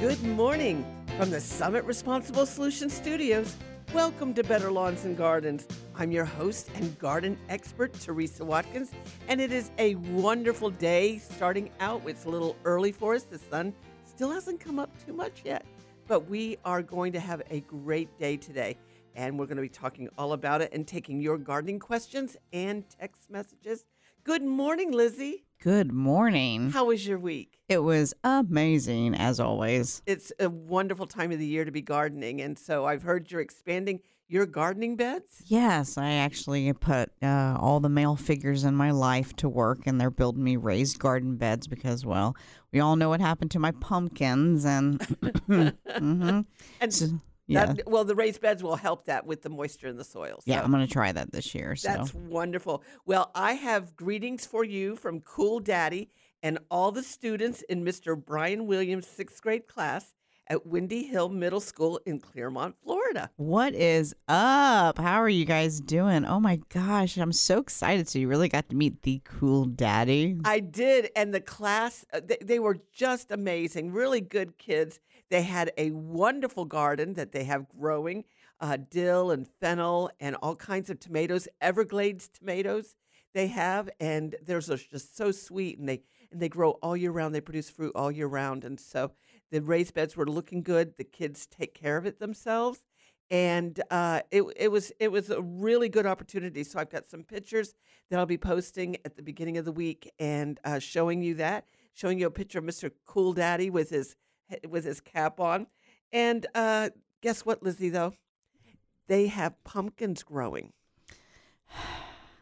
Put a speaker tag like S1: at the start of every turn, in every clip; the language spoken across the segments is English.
S1: Good morning from the Summit Responsible Solutions Studios. Welcome to Better Lawns and Gardens. I'm your host and garden expert, Teresa Watkins, and it is a wonderful day starting out. It's a little early for us. The sun still hasn't come up too much yet, but we are going to have a great day today. And we're going to be talking all about it and taking your gardening questions and text messages. Good morning, Lizzie.
S2: Good morning.
S1: How was your week?
S2: It was amazing, as always.
S1: It's a wonderful time of the year to be gardening. And so I've heard you're expanding your gardening beds.
S2: Yes, I actually put uh, all the male figures in my life to work, and they're building me raised garden beds because, well, we all know what happened to my pumpkins. And, mm-hmm.
S1: And
S2: So, yeah.
S1: that, well, the raised beds will help that with the moisture in the soil. So
S2: yeah, I'm going to try that this year. So.
S1: That's wonderful. Well, I have greetings for you from Cool Daddy and all the students in Mr. Brian Williams' sixth grade class at Windy Hill Middle School in Clermont, Florida.
S2: What is up? How are you guys doing? Oh my gosh, I'm so excited. So, you really got to meet the cool daddy?
S1: I did, and the class, uh, they, they were just amazing, really good kids. They had a wonderful garden that they have growing uh, dill and fennel and all kinds of tomatoes, Everglades tomatoes they have, and they're just so sweet, and they and they grow all year round. They produce fruit all year round, and so the raised beds were looking good. The kids take care of it themselves, and uh, it it was it was a really good opportunity. So I've got some pictures that I'll be posting at the beginning of the week and uh, showing you that, showing you a picture of Mr. Cool Daddy with his with his cap on, and uh, guess what, Lizzie? Though they have pumpkins growing.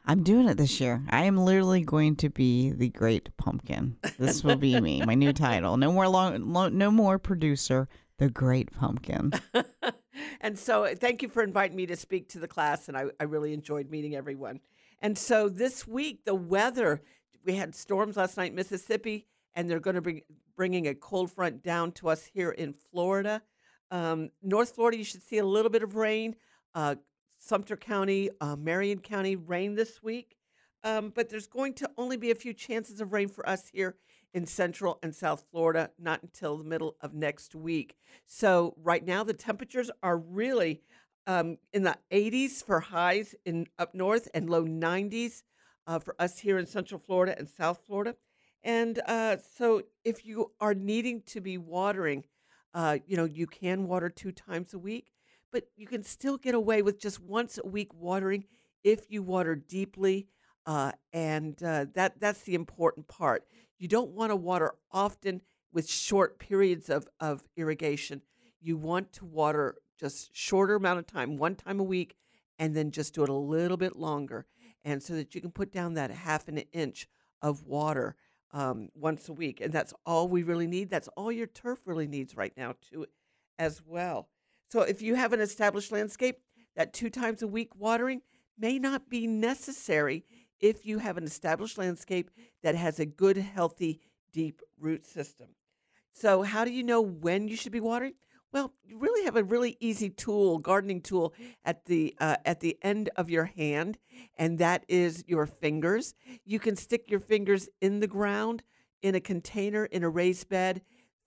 S2: I'm doing it this year. I am literally going to be the great pumpkin. This will be me, my new title. No more long, lo, no more producer, the great pumpkin.
S1: and so uh, thank you for inviting me to speak to the class and I, I really enjoyed meeting everyone and so this week the weather we had storms last night in mississippi and they're going to be bringing a cold front down to us here in florida um, north florida you should see a little bit of rain uh, sumter county uh, marion county rain this week um, but there's going to only be a few chances of rain for us here in Central and South Florida, not until the middle of next week. So, right now, the temperatures are really um, in the 80s for highs in up north and low 90s uh, for us here in Central Florida and South Florida. And uh, so, if you are needing to be watering, uh, you know, you can water two times a week, but you can still get away with just once a week watering if you water deeply. Uh, and uh, that that's the important part. You don't want to water often with short periods of, of irrigation. You want to water just shorter amount of time, one time a week, and then just do it a little bit longer, and so that you can put down that half an inch of water um, once a week, and that's all we really need. That's all your turf really needs right now, too, as well. So if you have an established landscape, that two times a week watering may not be necessary if you have an established landscape that has a good, healthy, deep root system. So, how do you know when you should be watering? Well, you really have a really easy tool, gardening tool, at the uh, at the end of your hand, and that is your fingers. You can stick your fingers in the ground, in a container, in a raised bed.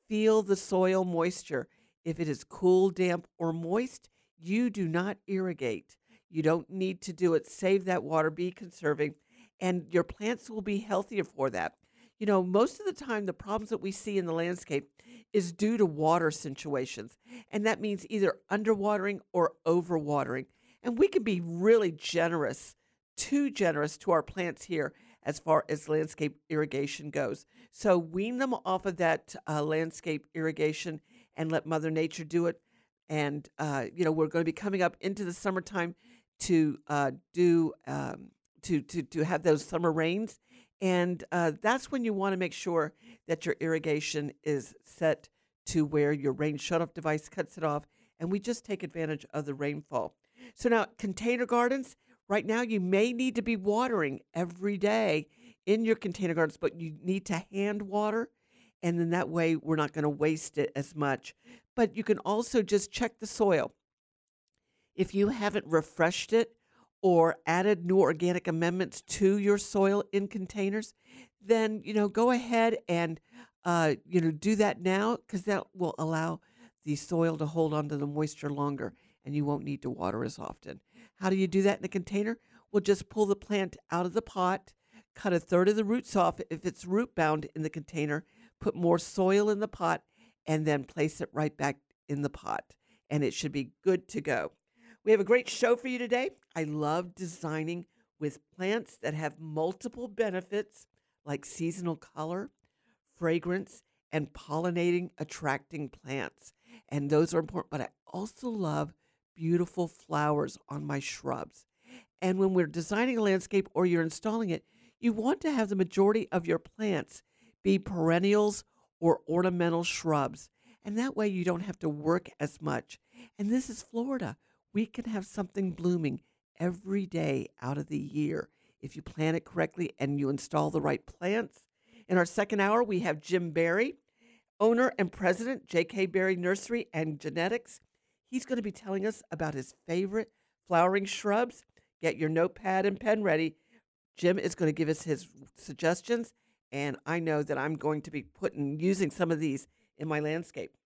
S1: Feel the soil moisture. If it is cool, damp, or moist, you do not irrigate. You don't need to do it. Save that water, be conserving, and your plants will be healthier for that. You know, most of the time, the problems that we see in the landscape is due to water situations. And that means either underwatering or overwatering. And we can be really generous, too generous to our plants here as far as landscape irrigation goes. So wean them off of that uh, landscape irrigation and let Mother Nature do it. And, uh, you know, we're going to be coming up into the summertime to uh, do um, to, to to have those summer rains, and uh, that's when you want to make sure that your irrigation is set to where your rain shutoff device cuts it off, and we just take advantage of the rainfall. So now container gardens, right now you may need to be watering every day in your container gardens, but you need to hand water, and then that way we're not going to waste it as much. But you can also just check the soil if you haven't refreshed it or added new organic amendments to your soil in containers, then you know go ahead and uh, you know, do that now because that will allow the soil to hold onto the moisture longer and you won't need to water as often. How do you do that in a container? Well, just pull the plant out of the pot, cut a third of the roots off if it's root bound in the container, put more soil in the pot, and then place it right back in the pot. And it should be good to go. We have a great show for you today. I love designing with plants that have multiple benefits like seasonal color, fragrance, and pollinating, attracting plants. And those are important, but I also love beautiful flowers on my shrubs. And when we're designing a landscape or you're installing it, you want to have the majority of your plants be perennials or ornamental shrubs. And that way you don't have to work as much. And this is Florida. We can have something blooming every day out of the year if you plant it correctly and you install the right plants. In our second hour, we have Jim Barry, owner and president, J.K. Barry Nursery and Genetics. He's going to be telling us about his favorite flowering shrubs. Get your notepad and pen ready. Jim is going to give us his suggestions, and I know that I'm going to be putting using some of these in my landscape.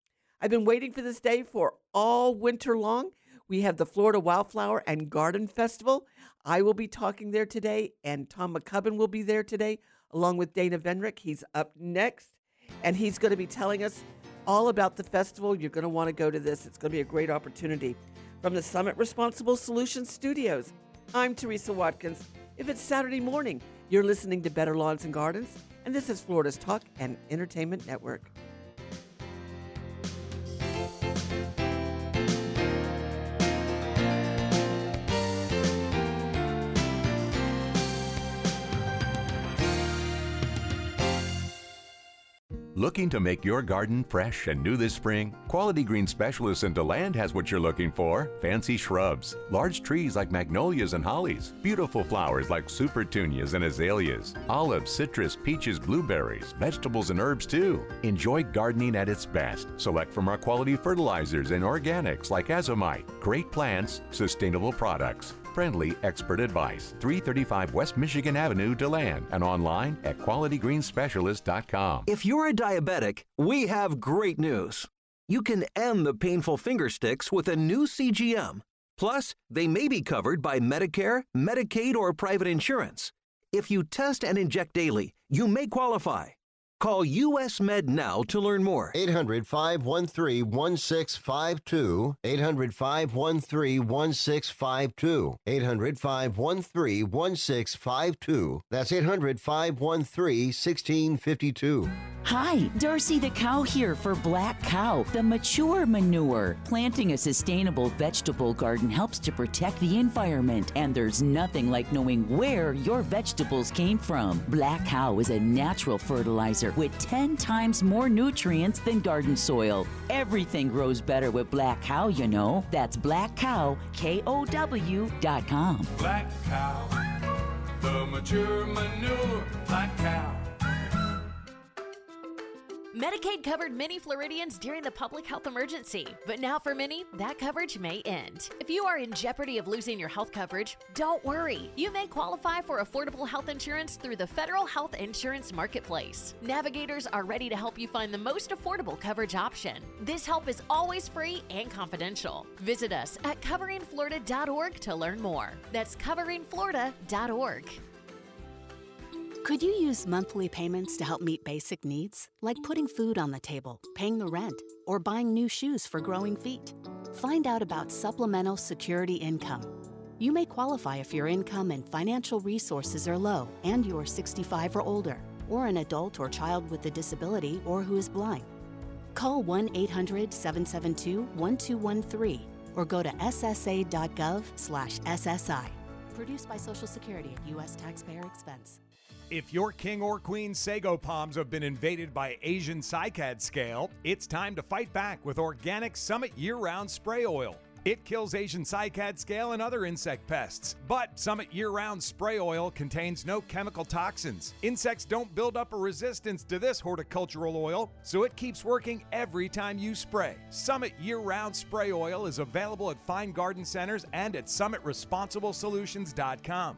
S1: I've been waiting for this day for all winter long. We have the Florida Wildflower and Garden Festival. I will be talking there today, and Tom MacCubbin will be there today, along with Dana Venrick. He's up next, and he's going to be telling us all about the festival. You're going to want to go to this, it's going to be a great opportunity. From the Summit Responsible Solutions Studios, I'm Teresa Watkins. If it's Saturday morning, you're listening to Better Lawns and Gardens, and this is Florida's Talk and Entertainment Network.
S3: Looking to make your garden fresh and new this spring? Quality Green Specialists in DeLand has what you're looking for. Fancy shrubs, large trees like magnolias and hollies, beautiful flowers like super supertunias and azaleas, olives, citrus, peaches, blueberries, vegetables and herbs too. Enjoy gardening at its best. Select from our quality fertilizers and organics like azomite. Great plants, sustainable products friendly expert advice. 335 West Michigan Avenue, DeLand, and online at qualitygreenspecialist.com.
S4: If you're a diabetic, we have great news. You can end the painful finger sticks with a new CGM. Plus, they may be covered by Medicare, Medicaid, or private insurance. If you test and inject daily, you may qualify. Call US Med now to learn more.
S5: 800 513 1652. 800 513 1652. 800 513 1652. That's 800 513 1652.
S6: Hi, Darcy the cow here for Black Cow, the mature manure. Planting a sustainable vegetable garden helps to protect the environment, and there's nothing like knowing where your vegetables came from. Black Cow is a natural fertilizer with 10 times more nutrients than garden soil. Everything grows better with Black Cow, you know. That's Black Cow, K O W dot com.
S7: Black Cow, the mature manure, Black Cow.
S8: Medicaid covered many Floridians during the public health emergency, but now for many, that coverage may end. If you are in jeopardy of losing your health coverage, don't worry. You may qualify for affordable health insurance through the Federal Health Insurance Marketplace. Navigators are ready to help you find the most affordable coverage option. This help is always free and confidential. Visit us at coveringflorida.org to learn more. That's coveringflorida.org.
S9: Could you use monthly payments to help meet basic needs, like putting food on the table, paying the rent, or buying new shoes for growing feet? Find out about supplemental security income. You may qualify if your income and financial resources are low and you are 65 or older, or an adult or child with a disability or who is blind. Call 1 800 772 1213 or go to ssa.gov/ssi. Produced by Social Security at U.S. taxpayer expense.
S10: If your king or queen sago palms have been invaded by Asian cycad scale, it's time to fight back with organic Summit year round spray oil. It kills Asian cycad scale and other insect pests. But Summit year round spray oil contains no chemical toxins. Insects don't build up a resistance to this horticultural oil, so it keeps working every time you spray. Summit year round spray oil is available at fine garden centers and at summitresponsiblesolutions.com.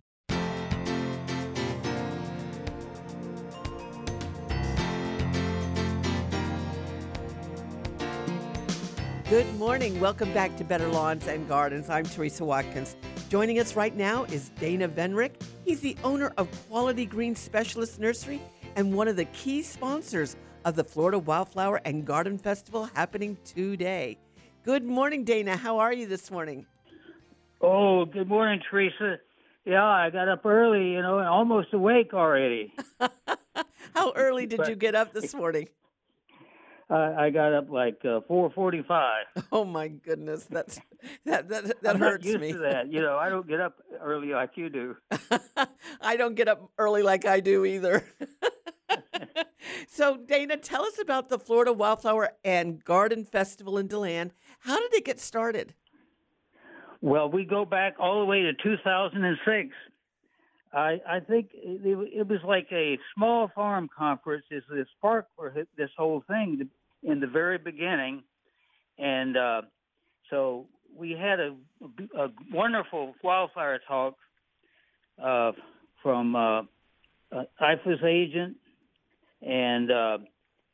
S1: Good morning. Welcome back to Better Lawns and Gardens. I'm Teresa Watkins. Joining us right now is Dana Venrick. He's the owner of Quality Green Specialist Nursery and one of the key sponsors of the Florida Wildflower and Garden Festival happening today. Good morning, Dana. How are you this morning?
S11: Oh, good morning, Teresa. Yeah, I got up early, you know, and almost awake already.
S1: How early did you get up this morning?
S11: I, I got up like uh, four forty-five.
S1: Oh my goodness, that's that that that
S11: I'm
S1: hurts
S11: not used
S1: me.
S11: to that. You know, I don't get up early like you do.
S1: I don't get up early like I do either. so, Dana, tell us about the Florida Wildflower and Garden Festival in Deland. How did it get started?
S11: Well, we go back all the way to 2006. I I think it, it was like a small farm conference. Is the spark for this whole thing in the very beginning, and uh, so we had a, a wonderful wildfire talk uh, from uh, uh, IFAS agent, and uh,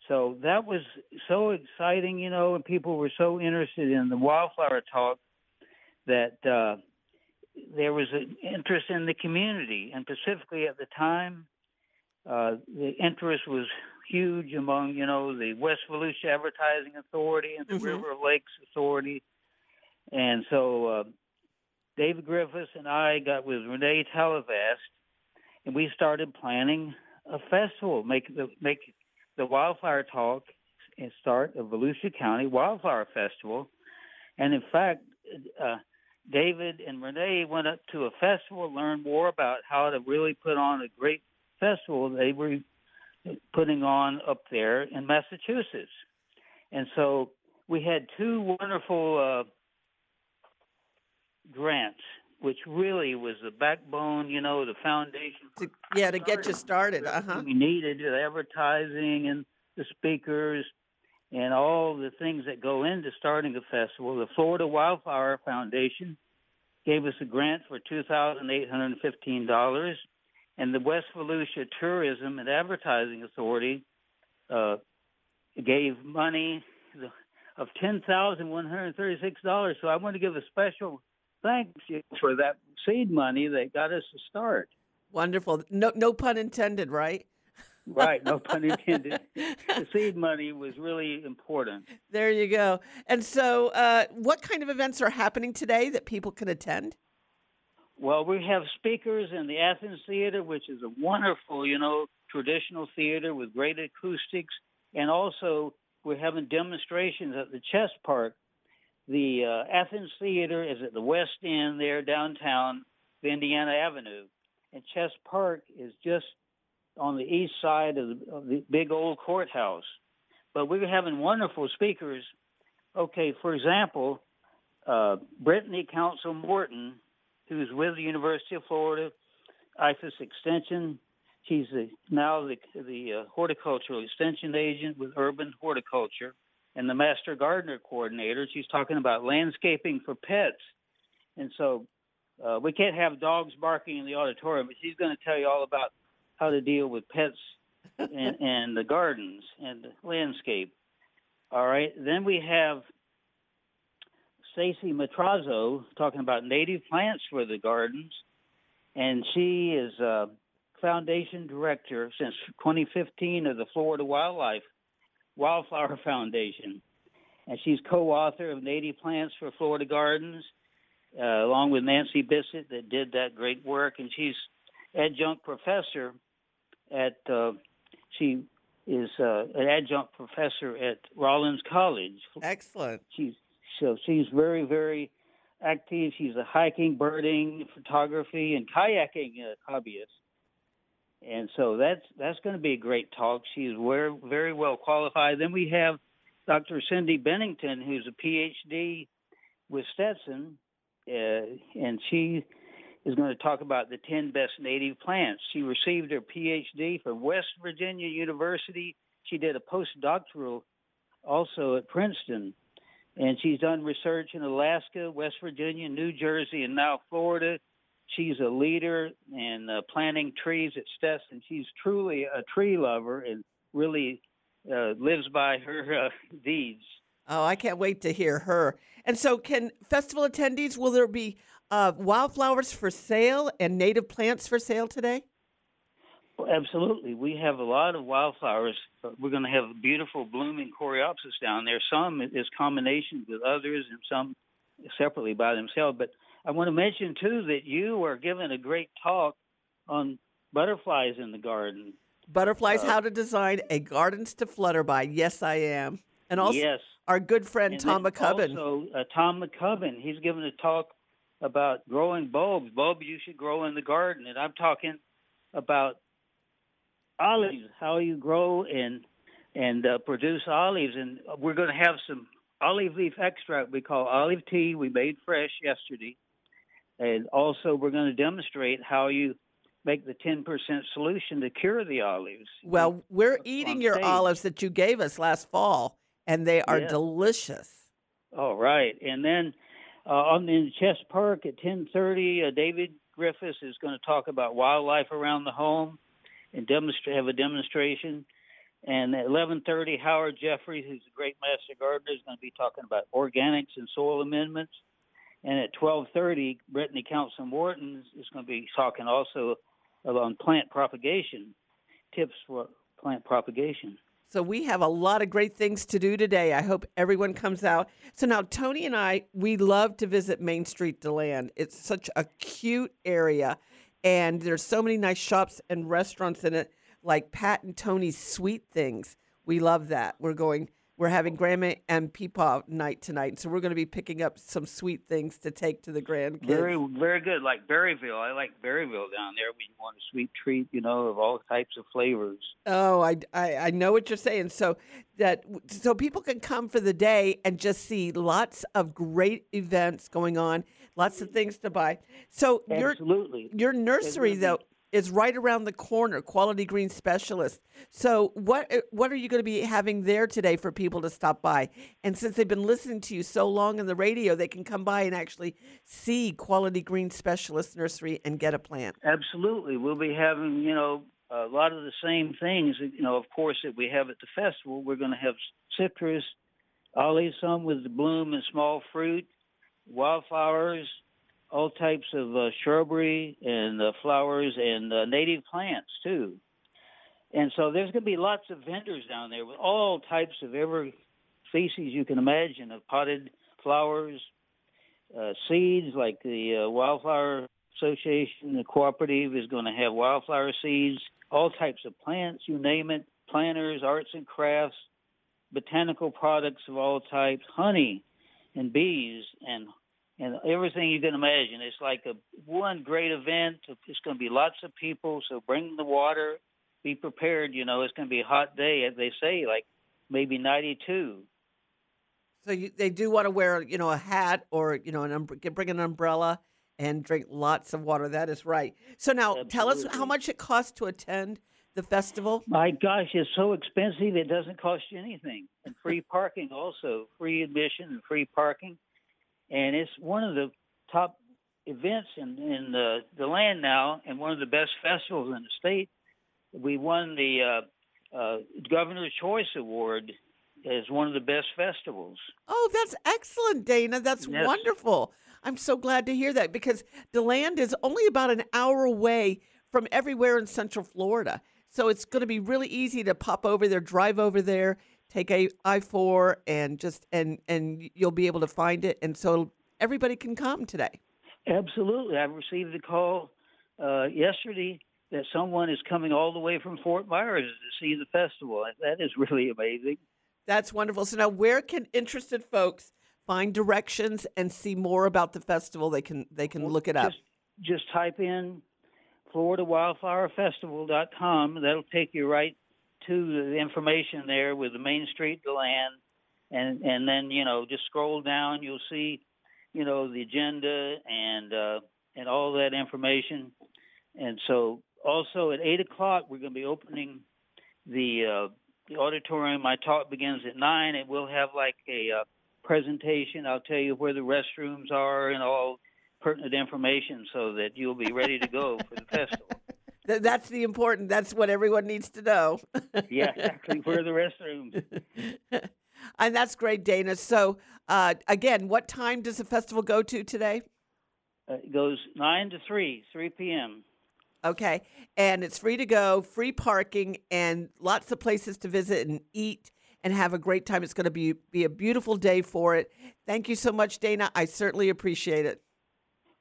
S11: so that was so exciting, you know, and people were so interested in the wildflower talk that uh, there was an interest in the community, and specifically at the time, uh, the interest was huge among, you know, the West Volusia Advertising Authority and the
S1: Mhm.
S11: River Lakes Authority, and so uh, David Griffiths and I got with Renee Talavast, and we started planning a festival, make the make the Wildfire Talk and start a Volusia County Wildflower Festival, and in fact. Uh, David and Renee went up to a festival, learned more about how to really put on a great festival they were putting on up there in Massachusetts. And so we had two wonderful uh, grants, which really was the backbone, you know, the foundation.
S1: To, yeah, to get you started. Uh huh.
S11: We needed the advertising and the speakers and all the things that go into starting a festival. The Florida Wildflower Foundation gave us a grant for $2,815, and the West Volusia Tourism and Advertising Authority uh, gave money of $10,136. So I want to give a special thanks for that seed money that got us to start.
S1: Wonderful. No, no pun intended, right?
S11: Right, no pun intended. the seed money was really important.
S1: There you go. And so, uh, what kind of events are happening today that people can attend?
S11: Well, we have speakers in the Athens Theater, which is a wonderful, you know, traditional theater with great acoustics, and also we're having demonstrations at the Chess Park. The uh, Athens Theater is at the West End there downtown, the Indiana Avenue, and Chess Park is just on the east side of the, of the big old courthouse. But we're having wonderful speakers. Okay, for example, uh, Brittany Council Morton, who's with the University of Florida, IFAS Extension. She's the, now the, the uh, horticultural extension agent with Urban Horticulture and the Master Gardener Coordinator. She's talking about landscaping for pets. And so uh, we can't have dogs barking in the auditorium, but she's going to tell you all about how to deal with pets and, and the gardens and the landscape. All right. Then we have Stacey Matrazzo talking about native plants for the gardens, and she is uh, foundation director since 2015 of the Florida Wildlife Wildflower Foundation, and she's co-author of Native Plants for Florida Gardens, uh, along with Nancy Bissett that did that great work, and she's adjunct professor at uh, she is uh, an adjunct professor at Rollins College.
S1: Excellent.
S11: She's so she's very very active. She's a hiking, birding, photography, and kayaking uh, hobbyist. And so that's that's going to be a great talk. She's very very well qualified. Then we have Dr. Cindy Bennington, who's a PhD with Stetson, uh, and she is going to talk about the 10 best native plants. She received her PhD from West Virginia University. She did a postdoctoral also at Princeton. And she's done research in Alaska, West Virginia, New Jersey, and now Florida. She's a leader in uh, planting trees at Stetson. She's truly a tree lover and really uh, lives by her uh, deeds.
S1: Oh, I can't wait to hear her. And so, can festival attendees, will there be uh, wildflowers for sale and native plants for sale today?
S11: Well, absolutely. We have a lot of wildflowers. We're going to have beautiful blooming coreopsis down there. Some is combinations with others, and some separately by themselves. But I want to mention too that you are giving a great talk on butterflies in the garden.
S1: Butterflies,
S11: Uh,
S1: how to design a gardens to flutter by. Yes, I am. And also,
S11: yes,
S1: our good friend
S11: and
S1: Tom MacCubbin.
S11: Also, uh, Tom MacCubbin. He's giving a talk about growing bulbs. Bulbs you should grow in the garden, and I'm talking about olives, how you grow and and uh, produce olives. And we're going to have some olive leaf extract we call olive tea. We made fresh yesterday, and also we're going to demonstrate how you make the 10% solution to cure the olives.
S1: well, we're eating your olives that you gave us last fall, and they are
S11: Yeah.
S1: delicious.
S11: All right, and then uh, on in Chess Park at ten thirty, uh, David Griffiths is going to talk about wildlife around the home and demonstrate have a demonstration. And at eleven thirty, Howard Jeffries, who's a great master gardener, is going to be talking about organics and soil amendments. And at twelve thirty, Brittany Council Wharton is going to be talking also on plant propagation, tips for plant propagation.
S1: So we have a lot of great things to do today. I hope everyone comes out. So now Tony and I, we love to visit Main Street DeLand. It's such a cute area and there's so many nice shops and restaurants in it like Pat and Tony's Sweet Things. We love that. We're going we're having grandma and peepaw night tonight. So we're going to be picking up some sweet things to take to the grandkids.
S11: Very, very good. Like Berryville, I like Berryville down there. We want a sweet treat, you know, of all types of flavors.
S1: Oh, I, I, I know what you're saying. So that so people can come for the day and just see lots of great events going on, lots of things to buy. So your
S11: Absolutely.
S1: your nursery
S11: There's
S1: though is right around the corner, Quality Green Specialist. So what uh, what are you going to be having there today for people to stop by? And since they've been listening to you so long on the radio, they can come by and actually see Quality Green Specialist Nursery and get a plant.
S11: Absolutely, we'll be having you know a lot of the same things. You know, of course, that we have at the festival. We're going to have citrus, olive, some with the bloom and small fruit, wildflowers, all types of uh, shrubbery and uh, flowers and uh, native plants too. And so there's going to be lots of vendors down there with all types of every species you can imagine of potted flowers, uh, seeds like the uh, Wildflower Association, the cooperative is going to have wildflower seeds, all types of plants, you name it, planters, arts and crafts, botanical products of all types, honey and bees and and everything you can imagine. It's like a one great event. It's going to be lots of people, so bring the water. Be prepared. You know, it's going to be a hot day, as they say, like maybe 92.
S1: So you, they do want to wear, you know, a hat or you know, an um, bring an umbrella and drink lots of water. That is right. So now, tell us how much it costs to attend the festival.
S11: My gosh, it's so expensive. It doesn't cost you anything, and free parking also, free admission and free parking, and it's one of the top events in in the the land now, and one of the best festivals in the state. We won the uh, uh, Governor's Choice Award as one of the best festivals.
S1: Oh, that's excellent, Dana. That's
S11: Yes.
S1: wonderful. I'm so glad to hear that because DeLand is only about an hour away from everywhere in Central Florida. So it's going to be really easy to pop over there, drive over there, take a I four, and just and and you'll be able to find it. And so everybody can come today.
S11: Absolutely. I received a call uh, yesterday that someone is coming all the way from Fort Myers to see the festival. That is really amazing.
S1: That's wonderful. So now, where can interested folks find directions and see more about the festival? They can they can look it up.
S11: Just, just type in FloridaWildflowerFestival.com. That'll take you right to the information there with the Main Street DeLand, and and then you know just scroll down. You'll see, you know, the agenda and uh, and all that information. And so also at eight o'clock we're going to be opening the uh, the auditorium. My talk begins at nine. It will have like a uh, presentation. I'll tell you where the restrooms are and all pertinent information so that you'll be ready to go for the festival.
S1: Th- That's the important. That's what everyone needs to know.
S11: yeah, exactly. Where are the restrooms?
S1: and that's great, Dana. So uh, again, what time does the festival go to today?
S11: Uh, it goes nine to three, three p.m.
S1: Okay, and it's free to go, free parking, and lots of places to visit and eat and have a great time. It's going to be be a beautiful day for it. Thank you so much, Dana. I certainly appreciate it.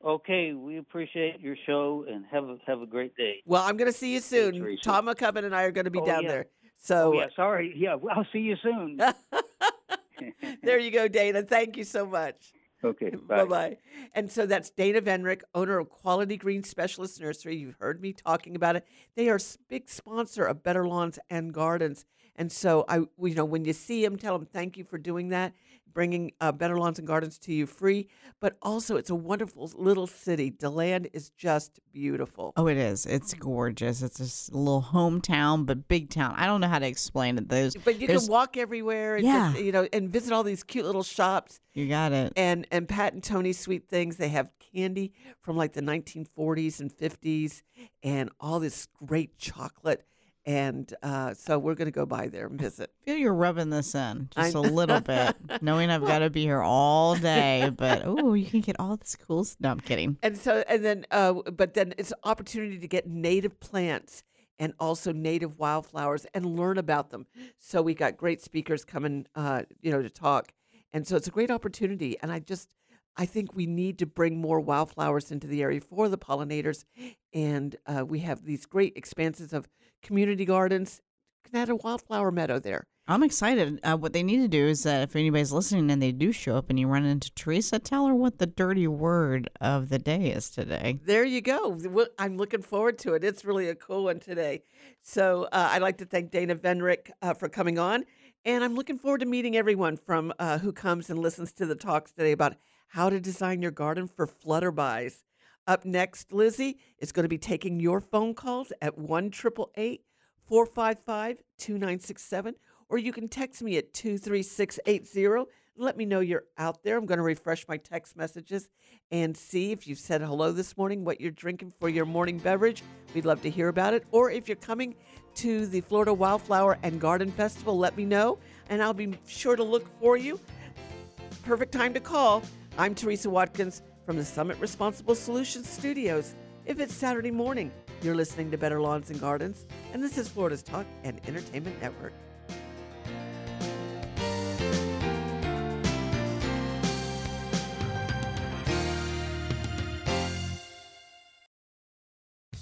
S11: Okay, we appreciate your show and have a have a great day.
S1: Well, I'm going to see you soon.
S11: Teresa.
S1: Tom MacCubbin and I are going to be
S11: Oh,
S1: down
S11: yeah.
S1: there. So
S11: oh, yeah, sorry. Yeah, well, I'll see you soon.
S1: there you go, Dana. Thank you so much.
S11: okay,
S1: Bye bye. And so that's Dana Venrick, owner of Quality Green Specialist Nursery. You've heard me talking about it. They are a big sponsor of Better Lawns and Gardens. And so I, you know, when you see them, tell them thank you for doing that, bringing uh, Better Lawns and Gardens to you free. But also, it's a wonderful little city. Deland is just beautiful.
S2: Oh, it is. It's gorgeous. It's just a little hometown, but big town. I don't know how to explain it. Those,
S1: But you
S2: there's-
S1: can walk everywhere, and
S2: Yeah.
S1: just, you know, and visit all these cute little shops.
S2: You got it.
S1: And and Pat and Tony Sweet Things. They have candy from like the 1940s and 50s, and all this great chocolate. And uh, so we're going to go by there and visit.
S2: feel you're rubbing this in just a little bit, knowing I've got to be here all day. But oh, you can get all this cool. s- No, I'm kidding.
S1: And so and then, uh, but then it's an opportunity to get native plants and also native wildflowers and learn about them. So we got great speakers coming, uh, you know, to talk. And so it's a great opportunity. And I just, I think we need to bring more wildflowers into the area for the pollinators. And uh, we have these great expanses of community gardens. Can add a wildflower meadow there.
S2: I'm excited. Uh, what they need to do is that if anybody's listening and they do show up and you run into Teresa, tell her what the dirty word of the day is today.
S1: There you go. I'm looking forward to it. It's really a cool one today. So uh, I'd like to thank Dana Venrick uh, for coming on, and I'm looking forward to meeting everyone from uh, who comes and listens to the talks today about how to design your garden for flutterbys. Up next, Lizzie is going to be taking your phone calls at one triple eight 455 2967, or you can text me at 23680. Let me know you're out there. I'm going to refresh my text messages and see if you've said hello this morning, what you're drinking for your morning beverage. We'd love to hear about it. Or if you're coming to the Florida Wildflower and Garden Festival, let me know, and I'll be sure to look for you. Perfect time to call. I'm Teresa Watkins from the Summit Responsible Solutions Studios. If it's Saturday morning, you're listening to Better Lawns and Gardens, and this is Florida's Talk and Entertainment Network.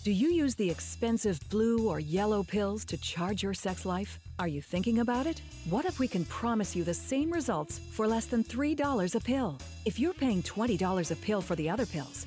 S12: Do you use the expensive blue or yellow pills to charge your sex life? Are you thinking about it? What if we can promise you the same results for less than $3 a pill? If you're paying $20 a pill for the other pills,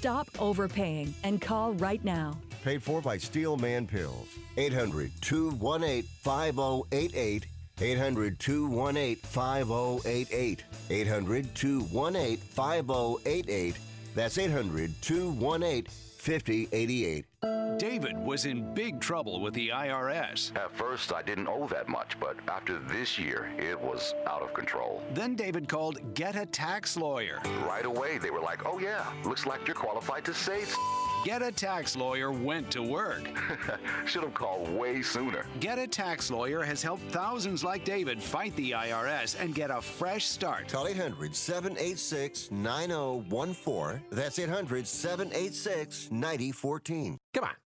S12: Stop overpaying and call right now.
S5: Paid for by Steelman Pills. 800 218 5088. 800 218 5088. 800 218 5088. That's 800 218 5088.
S13: David was in big trouble with the IRS.
S14: At first, I didn't owe that much, but after this year, it was out of control.
S13: Then David called Get a Tax Lawyer.
S14: Right away, they were like, oh, yeah, looks like you're qualified to save.
S13: Get a Tax Lawyer went to work.
S14: Should have called way sooner.
S13: Get a Tax Lawyer has helped thousands like David fight the IRS and get a fresh start.
S5: Call 800 786 9014. That's 800 786 9014.
S15: Come on.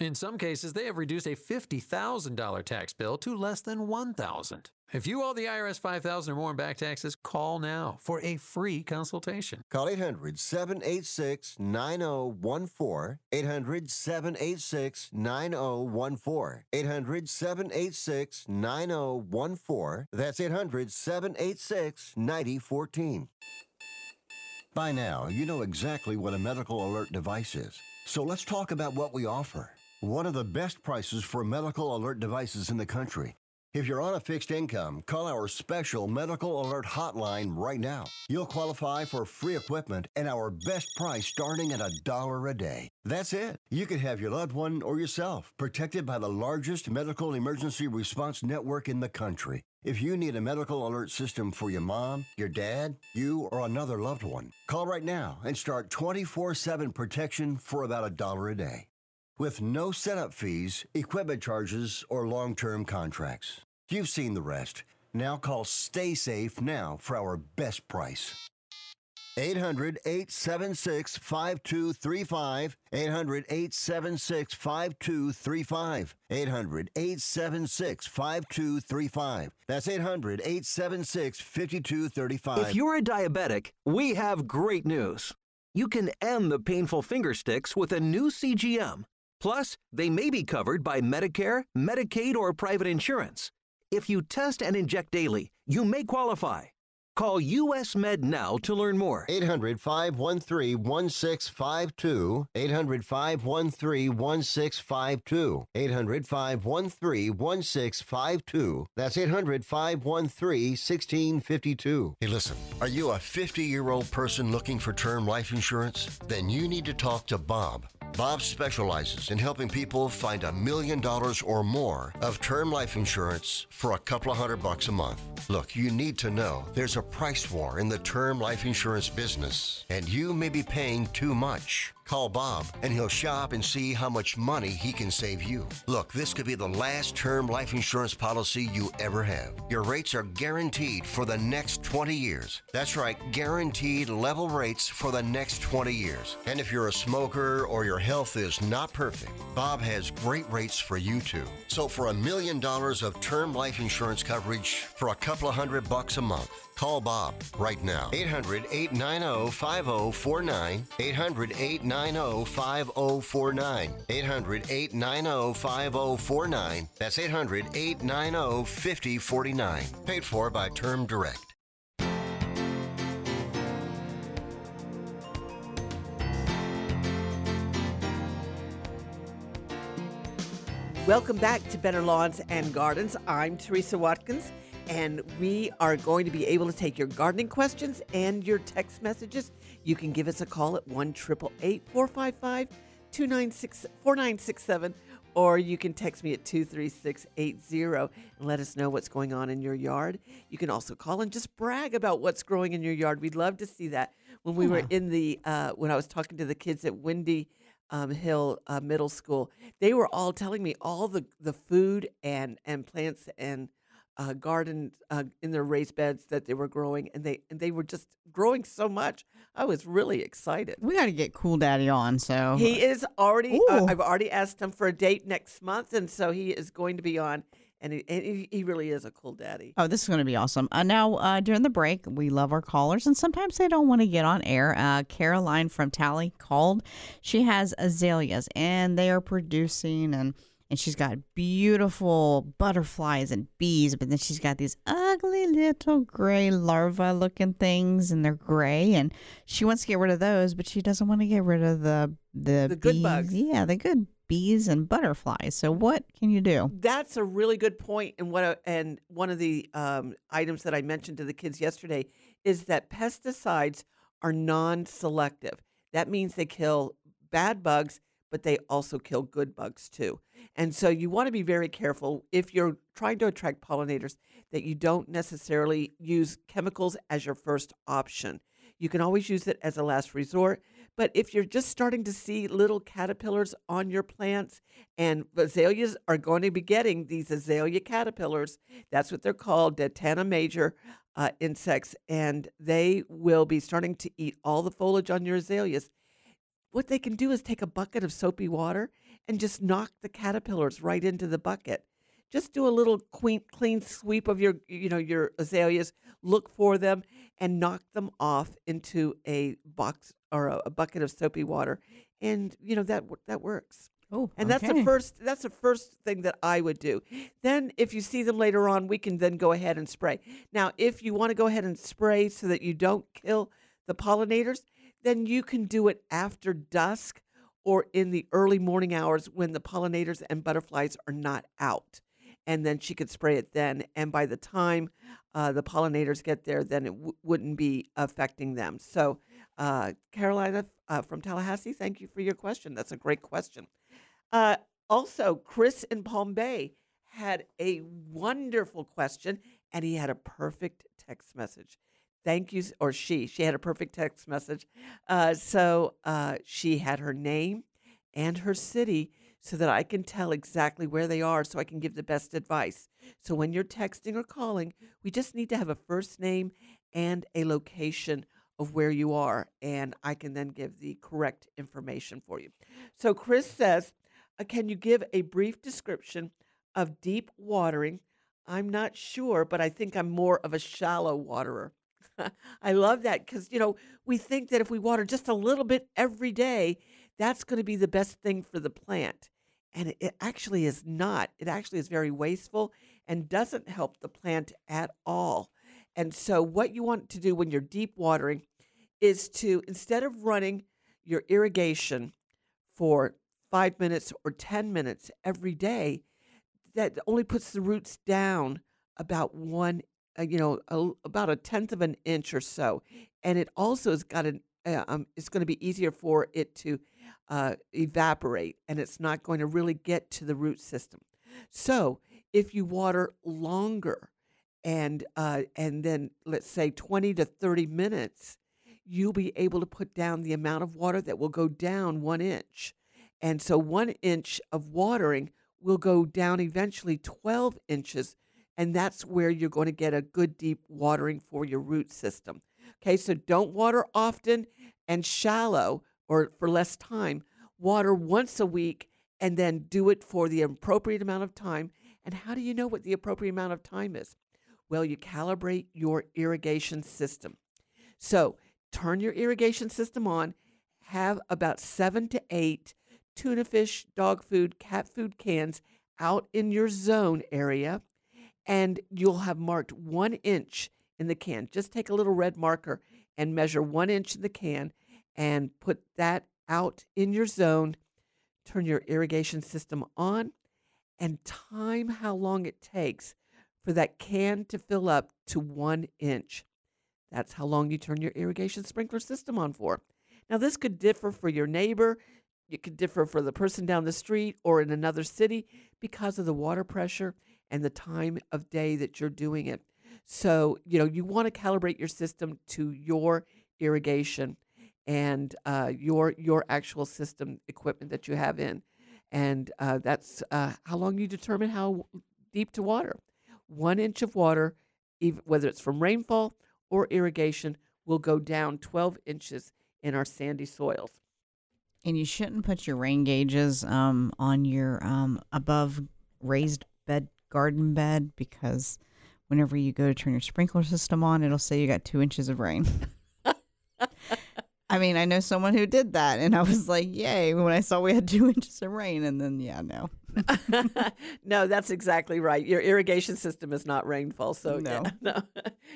S15: In some cases, they have reduced a $50,000 tax bill to less than 1000 If you owe the IRS 5000 or more in back taxes, call now for a free consultation.
S5: Call 800 786 9014. 800 786 9014. 800 786 9014. That's 800 786 9014. By now, you know exactly what a medical alert device is. So let's talk about what we offer. One of the best prices for medical alert devices in the country. If you're on a fixed income, call our special medical alert hotline right now. You'll qualify for free equipment and our best price starting at a dollar a day. That's it. You could have your loved one or yourself protected by the largest medical emergency response network in the country. If you need a medical alert system for your mom, your dad, you, or another loved one, call right now and start 24 7 protection for about a dollar a day with no setup fees, equipment charges, or long term contracts. You've seen the rest. Now call Stay Safe now for our best price. 800 876 5235. 800 876 5235. 800 876 5235. That's 800 876 5235.
S4: If you're a diabetic, we have great news. You can end the painful finger sticks with a new CGM. Plus, they may be covered by Medicare, Medicaid, or private insurance. If you test and inject daily, you may qualify. Call US Med now to learn more.
S5: 800 513 1652. 800 513 1652. 800 513 1652. That's 800 513 1652. Hey, listen, are you a 50 year old person looking for term life insurance? Then you need to talk to Bob. Bob specializes in helping people find a million dollars or more of term life insurance for a couple of hundred bucks a month. Look, you need to know there's a price war in the term life insurance business, and you may be paying too much. Call Bob and he'll shop and see how much money he can save you. Look, this could be the last term life insurance policy you ever have. Your rates are guaranteed for the next 20 years. That's right, guaranteed level rates for the next 20 years. And if you're a smoker or your health is not perfect, Bob has great rates for you too. So for a million dollars of term life insurance coverage for a couple of hundred bucks a month, Call Bob right now. 800 890 5049. 800 890 5049. 800 890 5049. That's 800 890 5049. Paid for by Term Direct.
S1: Welcome back to Better Lawns and Gardens. I'm Teresa Watkins, and we are going to be able to take your gardening questions and your text messages. You can give us a call at 1 455 4967, or you can text me at 23680 and let us know what's going on in your yard. You can also call and just brag about what's growing in your yard. We'd love to see that. When we were in the, uh, when I was talking to the kids at Windy um, Hill uh, Middle School, they were all telling me all the, the food and, and plants and uh, garden uh, in their raised beds that they were growing, and they and they were just growing so much. I was really excited.
S2: We got to get Cool Daddy on. So
S1: He is already. Uh, I've already asked him for a date next month, and so he is going to be on. and he, and he, he really is a cool daddy.
S2: Oh, this is going to be awesome. Uh, now, uh, during the break, we love our callers, and sometimes they don't want to get on air. Uh, Caroline from Tally called. She has azaleas, and they are producing, and and she's got beautiful butterflies and bees, but then she's got these ugly little gray larva looking things, and they're gray, and she wants to get rid of those, but she doesn't want to get rid of the the,
S1: The good
S2: bees.
S1: bugs.
S2: Yeah, the good bees and butterflies. So, what can you do?
S1: That's a really good point, and what a, and one of the um, items that I mentioned to the kids yesterday is that pesticides are non-selective. That means they kill bad bugs, but they also kill good bugs too. And so you want to be very careful if you're trying to attract pollinators that you don't necessarily use chemicals as your first option. You can always use it as a last resort. But if you're just starting to see little caterpillars on your plants, and azaleas are going to be getting these azalea caterpillars, that's what they're called, Datana major uh, insects, and they will be starting to eat all the foliage on your azaleas. What they can do is take a bucket of soapy water and just knock the caterpillars right into the bucket. Just do a little clean, clean sweep of your, you know, your azaleas. Look for them and knock them off into a box or a, a bucket of soapy water, and you know that that works.
S2: Oh,
S1: and that's the first. That's the first thing that I would do. Then, if you see them later on, we can then go ahead and spray. Now, if you want to go ahead and spray so that you don't kill the pollinators, then you can do it after dusk or in the early morning hours when the pollinators and butterflies are not out. And then she could spray it then. And by the time uh, the pollinators get there, then it w- wouldn't be affecting them. So, uh, Carolina uh, from Tallahassee, thank you for your question. That's a great question. Uh, also, Chris in Palm Bay had a wonderful question, and he had a perfect text message. Thank you, or she. She had a perfect text message. Uh, so uh, she had her name and her city so that I can tell exactly where they are so I can give the best advice. So when you're texting or calling, we just need to have a first name and a location of where you are, and I can then give the correct information for you. So Chris says, uh, Can you give a brief description of deep watering? I'm not sure, but I think I'm more of a shallow waterer. I love that because, you know, we think that if we water just a little bit every day, that's going to be the best thing for the plant. And it, actually is not. It actually is very wasteful and doesn't help the plant at all. And so, what you want to do when you're deep watering is to, instead of running your irrigation for five minutes or 10 minutes every day, that only puts the roots down about one, uh, you know, a, about a tenth of an inch or so. And it also has got an, uh, um, it's going to be easier for it to uh, evaporate and it's not going to really get to the root system. So if you water longer and, uh, and then let's say 20 to 30 minutes, you'll be able to put down the amount of water that will go down one inch. And so one inch of watering will go down eventually 12 inches. And that's where you're going to get a good deep watering for your root system. Okay, so don't water often and shallow or for less time. Water once a week and then do it for the appropriate amount of time. And how do you know what the appropriate amount of time is? Well, you calibrate your irrigation system. So turn your irrigation system on, have about seven to eight tuna fish, dog food, cat food cans out in your zone area, and you'll have marked one inch in the can. Just take a little red marker and measure one inch in the can and put that out in your zone. Turn your irrigation system on and time how long it takes for that can to fill up to one inch. That's how long you turn your irrigation sprinkler system on for. Now, this could differ for your neighbor, it could differ for the person down the street or in another city because of the water pressure and the time of day that you're doing it. So, you know, you want to calibrate your system to your irrigation and uh, your your actual system equipment that you have in, and uh, that's uh, how long you determine how deep to water. One inch of water, whether it's from rainfall or irrigation, will go down 12 inches in our sandy soils.
S2: And you shouldn't put your rain gauges um, on your um, above raised bed garden bed because whenever you go to turn your sprinkler system on, it'll say you got two inches of rain. I mean, I know someone who did that, and I was like, "Yay!" When I saw we had two inches of rain, and then yeah, no,
S1: no, that's exactly right. Your irrigation system is not rainfall, so
S2: No.
S1: yeah, no.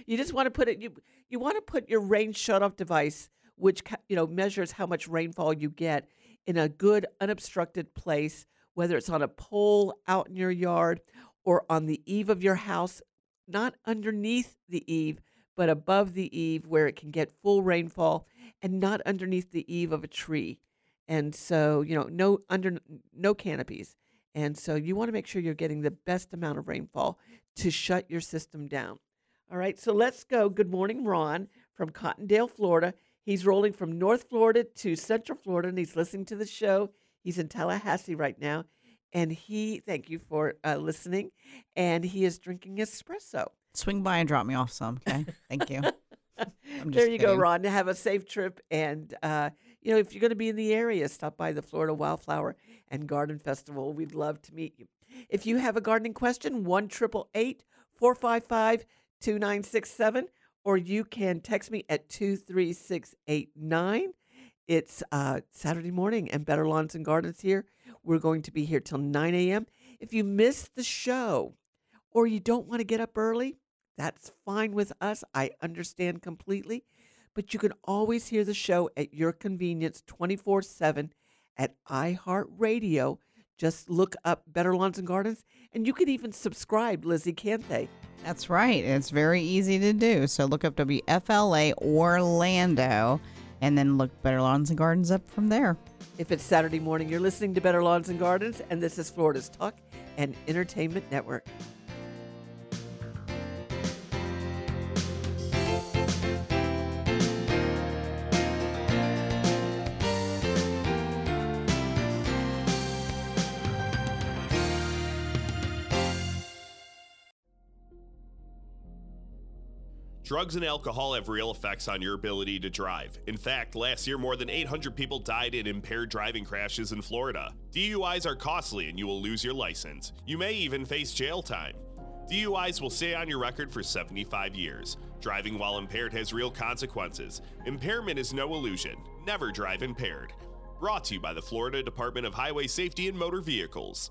S1: you just want to put it. You you want to put your rain shut-off device, which you know measures how much rainfall you get, in a good unobstructed place, whether it's on a pole out in your yard or on the eave of your house, not underneath the eave, but above the eave where it can get full rainfall, and not underneath the eave of a tree. And so, you know, no under no canopies. And so you want to make sure you're getting the best amount of rainfall to shut your system down. All right, so let's go. Good morning, Ron from Cottondale, Florida. He's rolling from North Florida to Central Florida, and he's listening to the show. He's in Tallahassee right now, and he, thank you for uh, listening, and he is drinking espresso.
S2: swing by and drop me off some. Okay, thank you. I'm
S1: there you go. Ron. Have a safe trip, and uh, you know if you're going to be in the area, stop by the Florida Wildflower and Garden Festival. We'd love to meet you. If you have a gardening question, one triple eight four five five two nine six seven, or you can text me at two three six eight nine. It's uh, Saturday morning, and Better Lawns and Gardens here. We're going to be here till 9 a.m. If you miss the show or you don't want to get up early, that's fine with us. I understand completely. But you can always hear the show at your convenience 24 7 at iHeartRadio. Just look up Better Lawns and Gardens, and you can even subscribe, Lizzie, can't they?
S2: That's right. It's very easy to do. So look up WFLA Orlando, and then look Better Lawns and Gardens up from there.
S1: If it's Saturday morning, you're listening to Better Lawns and Gardens, and this is Florida's Talk and Entertainment Network.
S16: Drugs and alcohol have real effects on your ability to drive. In fact, last year more than 800 people died in impaired driving crashes in Florida. DUIs are costly and you will lose your license. You may even face jail time. DUIs will stay on your record for 75 years. Driving while impaired has real consequences. Impairment is no illusion. Never drive impaired. Brought to you by the Florida Department of Highway Safety and Motor Vehicles.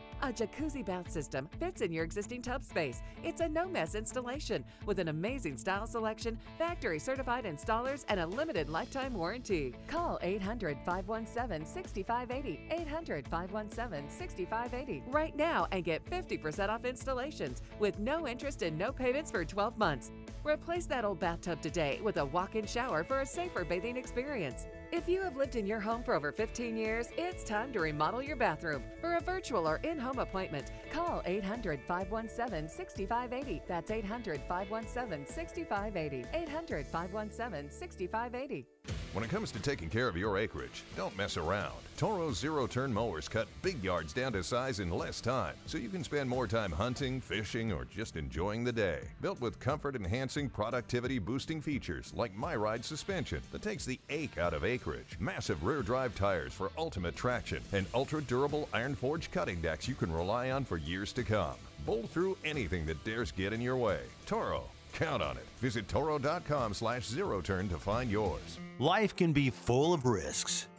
S17: A jacuzzi bath system fits in your existing tub space. It's a no mess installation with an amazing style selection, factory certified installers, and a limited lifetime warranty. Call 800 517 6580. 800 517 6580 right now and get 50% off installations with no interest and no payments for 12 months. Replace that old bathtub today with a walk in shower for a safer bathing experience. If you have lived in your home for over 15 years, it's time to remodel your bathroom. For a virtual or in home appointment, call 800 517 6580. That's 800 517 6580. 800 517 6580.
S18: When it comes to taking care of your acreage, don't mess around. Toro zero turn mowers cut big yards down to size in less time, so you can spend more time hunting, fishing, or just enjoying the day. Built with comfort enhancing, productivity boosting features like My Ride suspension that takes the ache out of acreage, massive rear drive tires for ultimate traction, and ultra durable iron forged cutting decks you can rely on for years to come. Bowl through anything that dares get in your way. Toro. Count on it. Visit Toro.com slash zero turn to find yours.
S19: Life can be full of risks.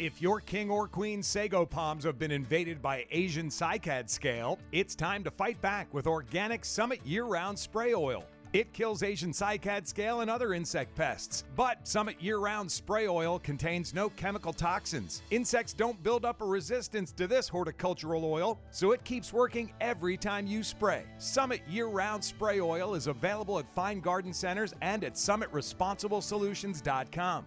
S10: If your king or queen sago palms have been invaded by Asian cycad scale, it's time to fight back with Organic Summit year round spray oil. It kills Asian cycad scale and other insect pests. But Summit year round spray oil contains no chemical toxins. Insects don't build up a resistance to this horticultural oil, so it keeps working every time you spray. Summit year round spray oil is available at fine garden centers and at summitresponsiblesolutions.com.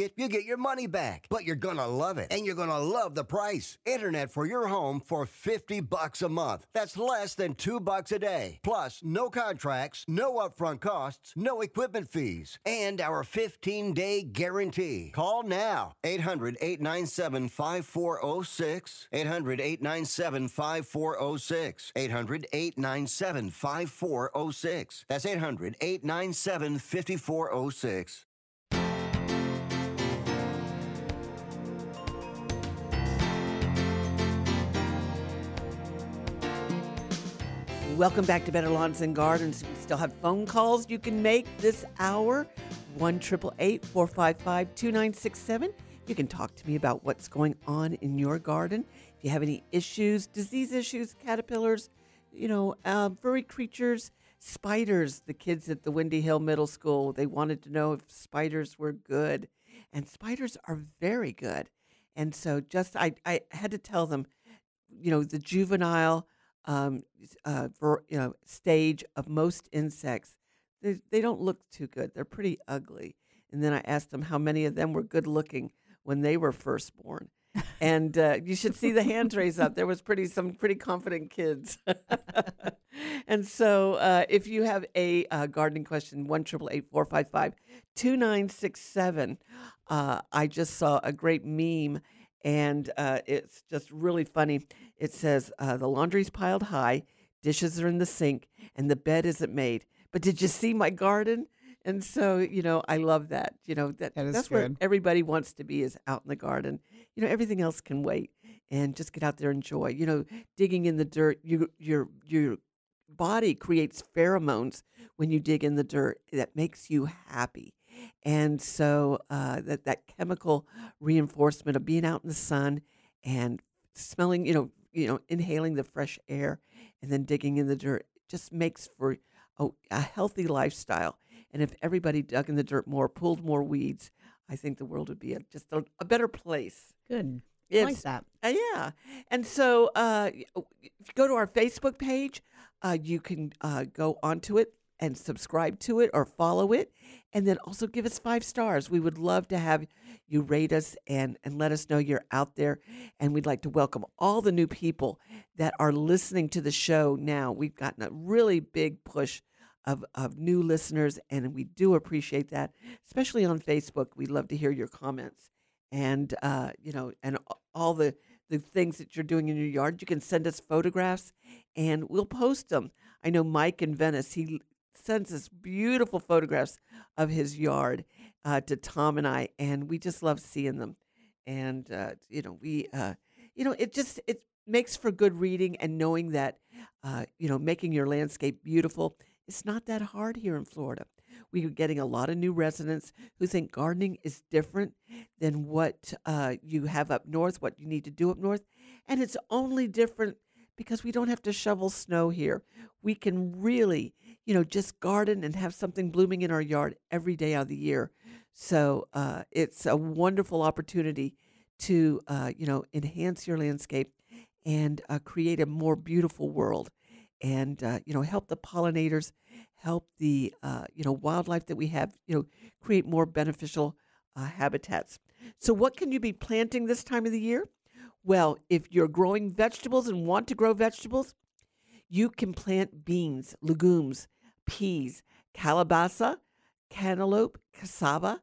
S5: you get your money back. But you're to love it and you're to love the price. Internet for your home for 50 bucks a month. That's less than 2 bucks a day. Plus, no contracts, no upfront costs, no equipment fees, and our 15-day guarantee. Call now. 800-897-5406. 800-897-5406. 800-897-5406. That's 800-897-5406.
S1: Welcome back to Better Lawns and Gardens. We still have phone calls you can make this hour. 1 455 2967. You can talk to me about what's going on in your garden. If you have any issues, disease issues, caterpillars, you know, uh, furry creatures, spiders. The kids at the Windy Hill Middle School, they wanted to know if spiders were good. And spiders are very good. And so just, I, I had to tell them, you know, the juvenile um, uh, ver, you know, stage of most insects, they, they don't look too good. They're pretty ugly. And then I asked them how many of them were good looking when they were first born. and uh, you should see the hands raised up. There was pretty some pretty confident kids. and so, uh, if you have a uh, gardening question, one triple eight four five five two nine six seven. Uh, I just saw a great meme and uh, it's just really funny. It says uh, the laundry's piled high, dishes are in the sink, and the bed isn't made. But did you see my garden? And so, you know, I love that. You know, that, that's where everybody wants to be is out in the garden. You know, everything else can wait and just get out there and enjoy. You know, digging in the dirt, you your your body creates pheromones when you dig in the dirt that makes you happy. And so uh, that that chemical reinforcement of being out in the sun and smelling, you know, you know, inhaling the fresh air and then digging in the dirt just makes for a, a healthy lifestyle. And if everybody dug in the dirt more, pulled more weeds, I think the world would be a, just a, a better place.
S2: Good. I like that.
S1: uh, yeah. And so uh, if you go to our Facebook page, uh, you can uh, go onto it and subscribe to it or follow it. And then also give us five stars. We would love to have you rate us and, and let us know you're out there. And we'd like to welcome all the new people that are listening to the show now. We've gotten a really big push of, of new listeners, and we do appreciate that, especially on Facebook. We'd love to hear your comments and uh, you know, and all the the things that you're doing in your yard. You can send us photographs, and we'll post them. I know Mike in Venice. He sends us beautiful photographs of his yard uh, to Tom and I, and we just love seeing them. And uh, you know, we, uh, you know, it just it makes for good reading and knowing that, uh, you know, making your landscape beautiful. It's not that hard here in Florida. We are getting a lot of new residents who think gardening is different than what uh, you have up north, what you need to do up north. And it's only different because we don't have to shovel snow here. We can really, you know, just garden and have something blooming in our yard every day of the year. So uh, it's a wonderful opportunity to, uh, you know, enhance your landscape and uh, create a more beautiful world and uh, you know help the pollinators help the uh, you know wildlife that we have you know create more beneficial uh, habitats so what can you be planting this time of the year well if you're growing vegetables and want to grow vegetables you can plant beans legumes peas calabaza cantaloupe cassava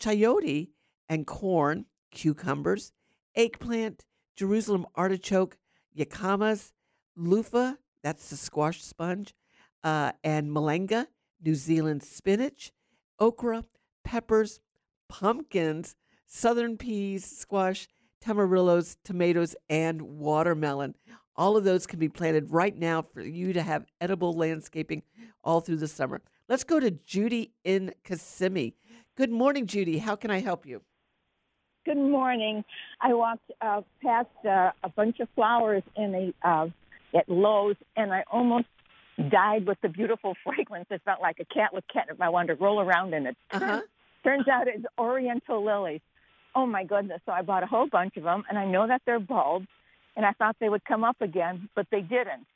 S1: chayote and corn cucumbers eggplant jerusalem artichoke jicamas loofah that's the squash sponge, uh, and malanga, New Zealand spinach, okra, peppers, pumpkins, southern peas, squash, tamarillos, tomatoes, and watermelon. All of those can be planted right now for you to have edible landscaping all through the summer. Let's go to Judy in Kissimmee. Good morning, Judy. How can I help you?
S20: Good morning. I walked uh, past uh, a bunch of flowers in a uh, at Lowe's, and I almost died with the beautiful fragrance. It felt like a cat with catnip. I wanted to roll around in it.
S1: Uh-huh.
S20: Turns out it's Oriental lilies. Oh my goodness! So I bought a whole bunch of them, and I know that they're bulbs, and I thought they would come up again, but they didn't.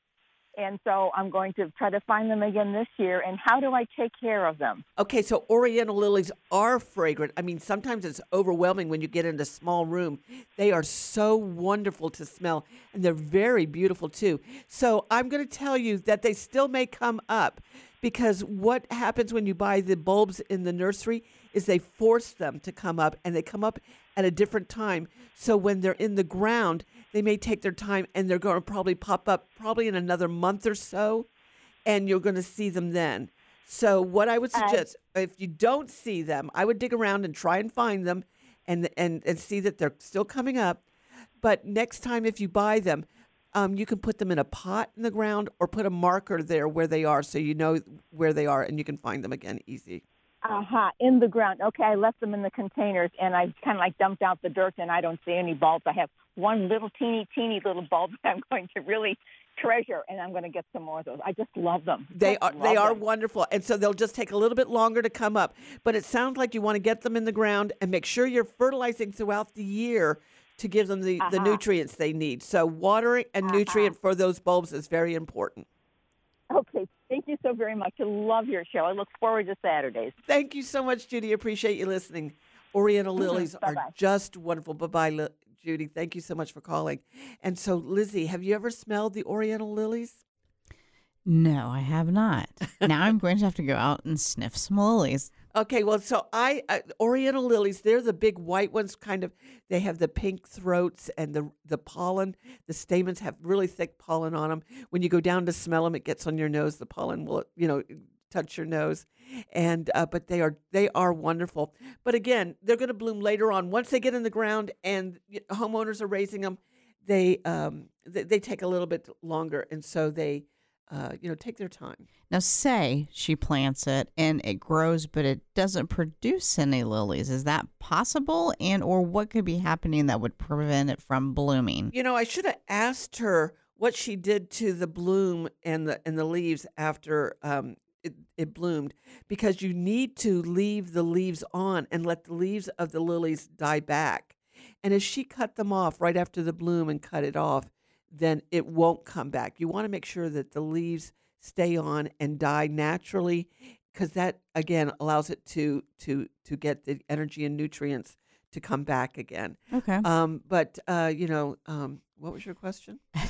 S20: And so I'm going to try to find them again this year. And how do I take care of them?
S1: Okay, so Oriental lilies are fragrant. I mean, sometimes it's overwhelming when you get in a small room. They are so wonderful to smell, and they're very beautiful too. So I'm going to tell you that they still may come up because what happens when you buy the bulbs in the nursery is they force them to come up, and they come up at a different time. So when they're in the ground, they may take their time, and they're going to probably pop up probably in another month or so, and you're going to see them then. So what I would
S20: Uh,
S1: suggest, if you don't see them, I would dig around and try and find them, and and and see that they're still coming up. But next time, if you buy them, um, you can put them in a pot in the ground or put a marker there where they are, so you know where they are, and you can find them again easy.
S20: Aha, in the ground. Okay, I left them in the containers, and I kind of like dumped out the dirt, and I don't see any bulbs. I have one little teeny, teeny little bulb that I'm going to really treasure, and I'm going to get some more of those. I just love them.
S1: They are they
S20: love
S1: are
S20: them.
S1: wonderful, and so they'll just take a little bit longer to come up. But it sounds like you want to get them in the ground and make sure you're fertilizing throughout the year to give them the, the
S20: Uh-huh.
S1: nutrients they need. So watering and nutrient for those bulbs is very important.
S20: Okay, thank you so very much. I love your show. I look forward to Saturdays.
S1: Thank you so much, Judy. Appreciate you listening. Oriental lilies are
S20: Bye-bye.
S1: just wonderful. Bye bye, Li- Judy. Thank you so much for calling. And so, Lizzie, have you ever smelled the Oriental lilies?
S2: No, I have not. now I'm going to have to go out and sniff some lilies.
S1: Okay, well, so I uh, Oriental lilies, they're the big white ones. Kind of, they have the pink throats and the the pollen. The stamens have really thick pollen on them. When you go down to smell them, it gets on your nose. The pollen will, you know, touch your nose, and uh, but they are they are wonderful. But again, they're going to bloom later on once they get in the ground, and homeowners are raising them. They um they, they take a little bit longer, and so they. Uh, you know, take their time.
S2: Now, say she plants it and it grows, but it doesn't produce any lilies. Is that possible? And or what could be happening that would prevent it from blooming?
S1: You know, I should have asked her what she did to the bloom and the and the leaves after um, it, it bloomed, because you need to leave the leaves on and let the leaves of the lilies die back. And if she cut them off right after the bloom and cut it off, then it won't come back. You want to make sure that the leaves stay on and die naturally, because that again allows it to to to get the energy and nutrients to come back again.
S2: Okay.
S1: Um, but uh, you know, um, what was your question?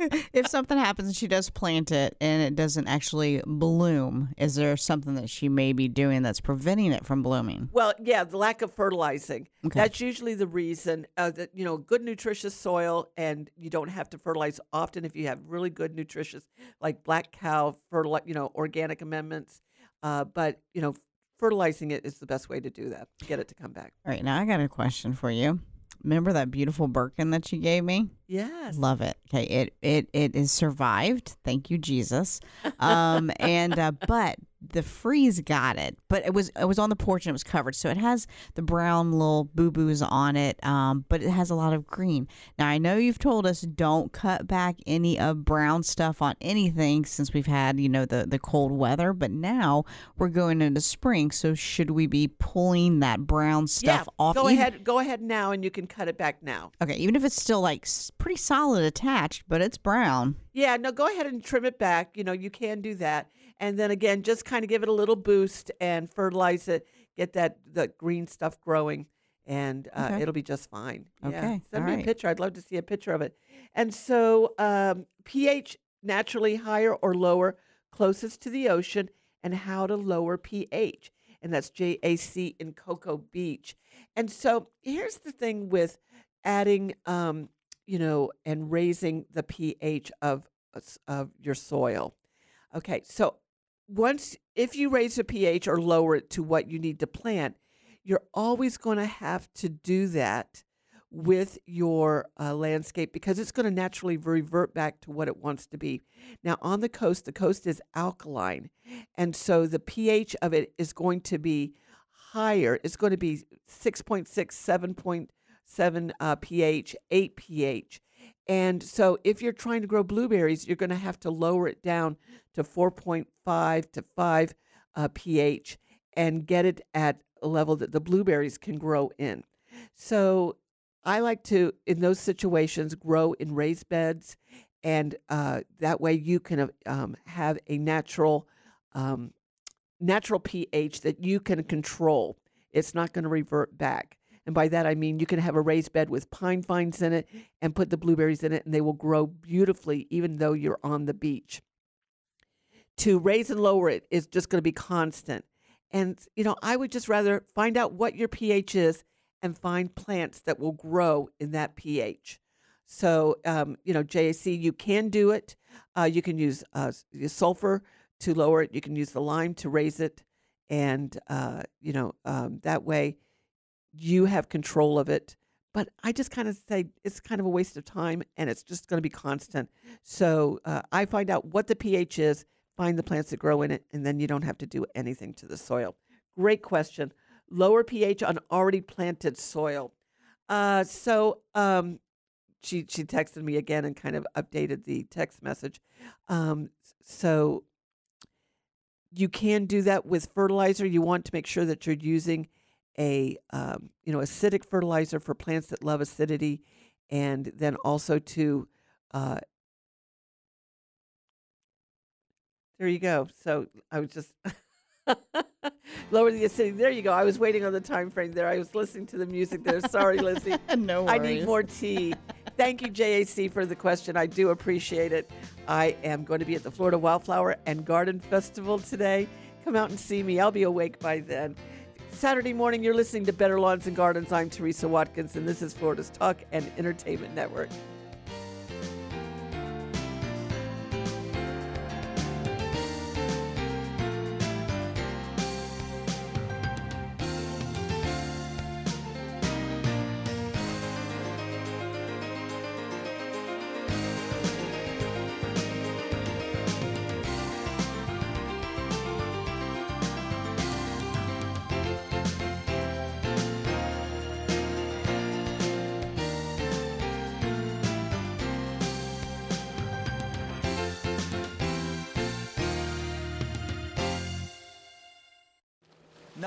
S2: if something happens and she does plant it and it doesn't actually bloom, is there something that she may be doing that's preventing it from blooming?
S1: Well, yeah, the lack of fertilizing.
S2: Okay.
S1: That's usually the reason. Uh, that you know, good nutritious soil, and you don't have to fertilize often if you have really good nutritious, like black cow fertilize. You know, organic amendments. Uh, but you know, fertilizing it is the best way to do that. Get it to come back.
S2: All right, now I got a question for you. Remember that beautiful Birkin that you gave me?
S1: Yes.
S2: Love it. Okay, it it it is survived. Thank you, Jesus. Um, and uh, but the freeze got it, but it was it was on the porch and it was covered, so it has the brown little boo boos on it. Um, but it has a lot of green. Now I know you've told us don't cut back any of brown stuff on anything since we've had you know the the cold weather, but now we're going into spring, so should we be pulling that brown stuff
S1: yeah.
S2: off?
S1: Go
S2: even-
S1: ahead. Go ahead now, and you can cut it back now.
S2: Okay, even if it's still like pretty solid attached, but it's brown.
S1: Yeah, no, go ahead and trim it back. You know, you can do that. And then again, just kind of give it a little boost and fertilize it, get that the green stuff growing, and uh,
S2: Okay.
S1: it'll be just fine. Yeah.
S2: Okay,
S1: Send
S2: all
S1: me a picture. I'd love to see a picture of it. And so um, pH naturally higher or lower closest to the ocean and how to lower pH. And that's JAC in Cocoa Beach. And so here's the thing with adding, um, you know, and raising the pH of of your soil. Okay, so once if you raise the pH or lower it to what you need to plant, you're always going to have to do that with your uh, landscape because it's going to naturally revert back to what it wants to be. Now, on the coast, the coast is alkaline, and so the pH of it is going to be higher. It's going to be 6.6, 7.7 uh, pH, 8 pH. And so if you're trying to grow blueberries, you're going to have to lower it down to 4.5 to 5 uh, pH and get it at a level that the blueberries can grow in. So I like to, in those situations, grow in raised beds, and uh, that way you can um, have a natural, um, natural pH that you can control. It's not going to revert back. And by that I mean you can have a raised bed with pine fines in it and put the blueberries in it, and they will grow beautifully even though you're on the beach. To raise and lower it is just going to be constant. And, you know, I would just rather find out what your pH is and find plants that will grow in that pH. So, um, you know, JAC, you can do it. Uh, you can use uh, sulfur to lower it, you can use the lime to raise it. And, uh, you know, um, that way you have control of it. But I just kind of say it's kind of a waste of time and it's just going to be constant. So uh, I find out what the pH is, find the plants that grow in it, and then you don't have to do anything to the soil. Great question. Lower pH on already planted soil. Uh, so um, she she texted me again and kind of updated the text message. Um, so you can do that with fertilizer. You want to make sure that you're using a um, you know acidic fertilizer for plants that love acidity, and then also to uh, there you go. So I was just lower the acidity. There you go. I was waiting on the time frame there. I was listening to the music there. Sorry, Lizzie.
S2: no
S1: I need more tea. Thank you, JAC, for the question. I do appreciate it. I am going to be at the Florida Wildflower and Garden Festival today. Come out and see me. I'll be awake by then. Saturday morning, you're listening to Better Lawns and Gardens. I'm Teresa Watkins, and this is Florida's Talk and Entertainment Network.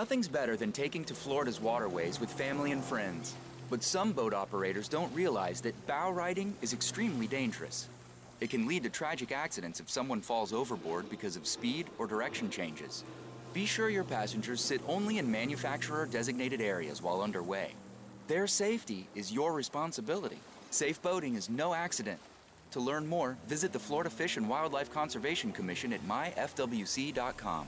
S21: Nothing's better than taking to Florida's waterways with family and friends. But some boat operators don't realize that bow riding is extremely dangerous. It can lead to tragic accidents if someone falls overboard because of speed or direction changes. Be sure your passengers sit only in manufacturer designated areas while underway. Their safety is your responsibility. Safe boating is no accident. To learn more, visit the Florida Fish and Wildlife Conservation Commission at myfwc.com.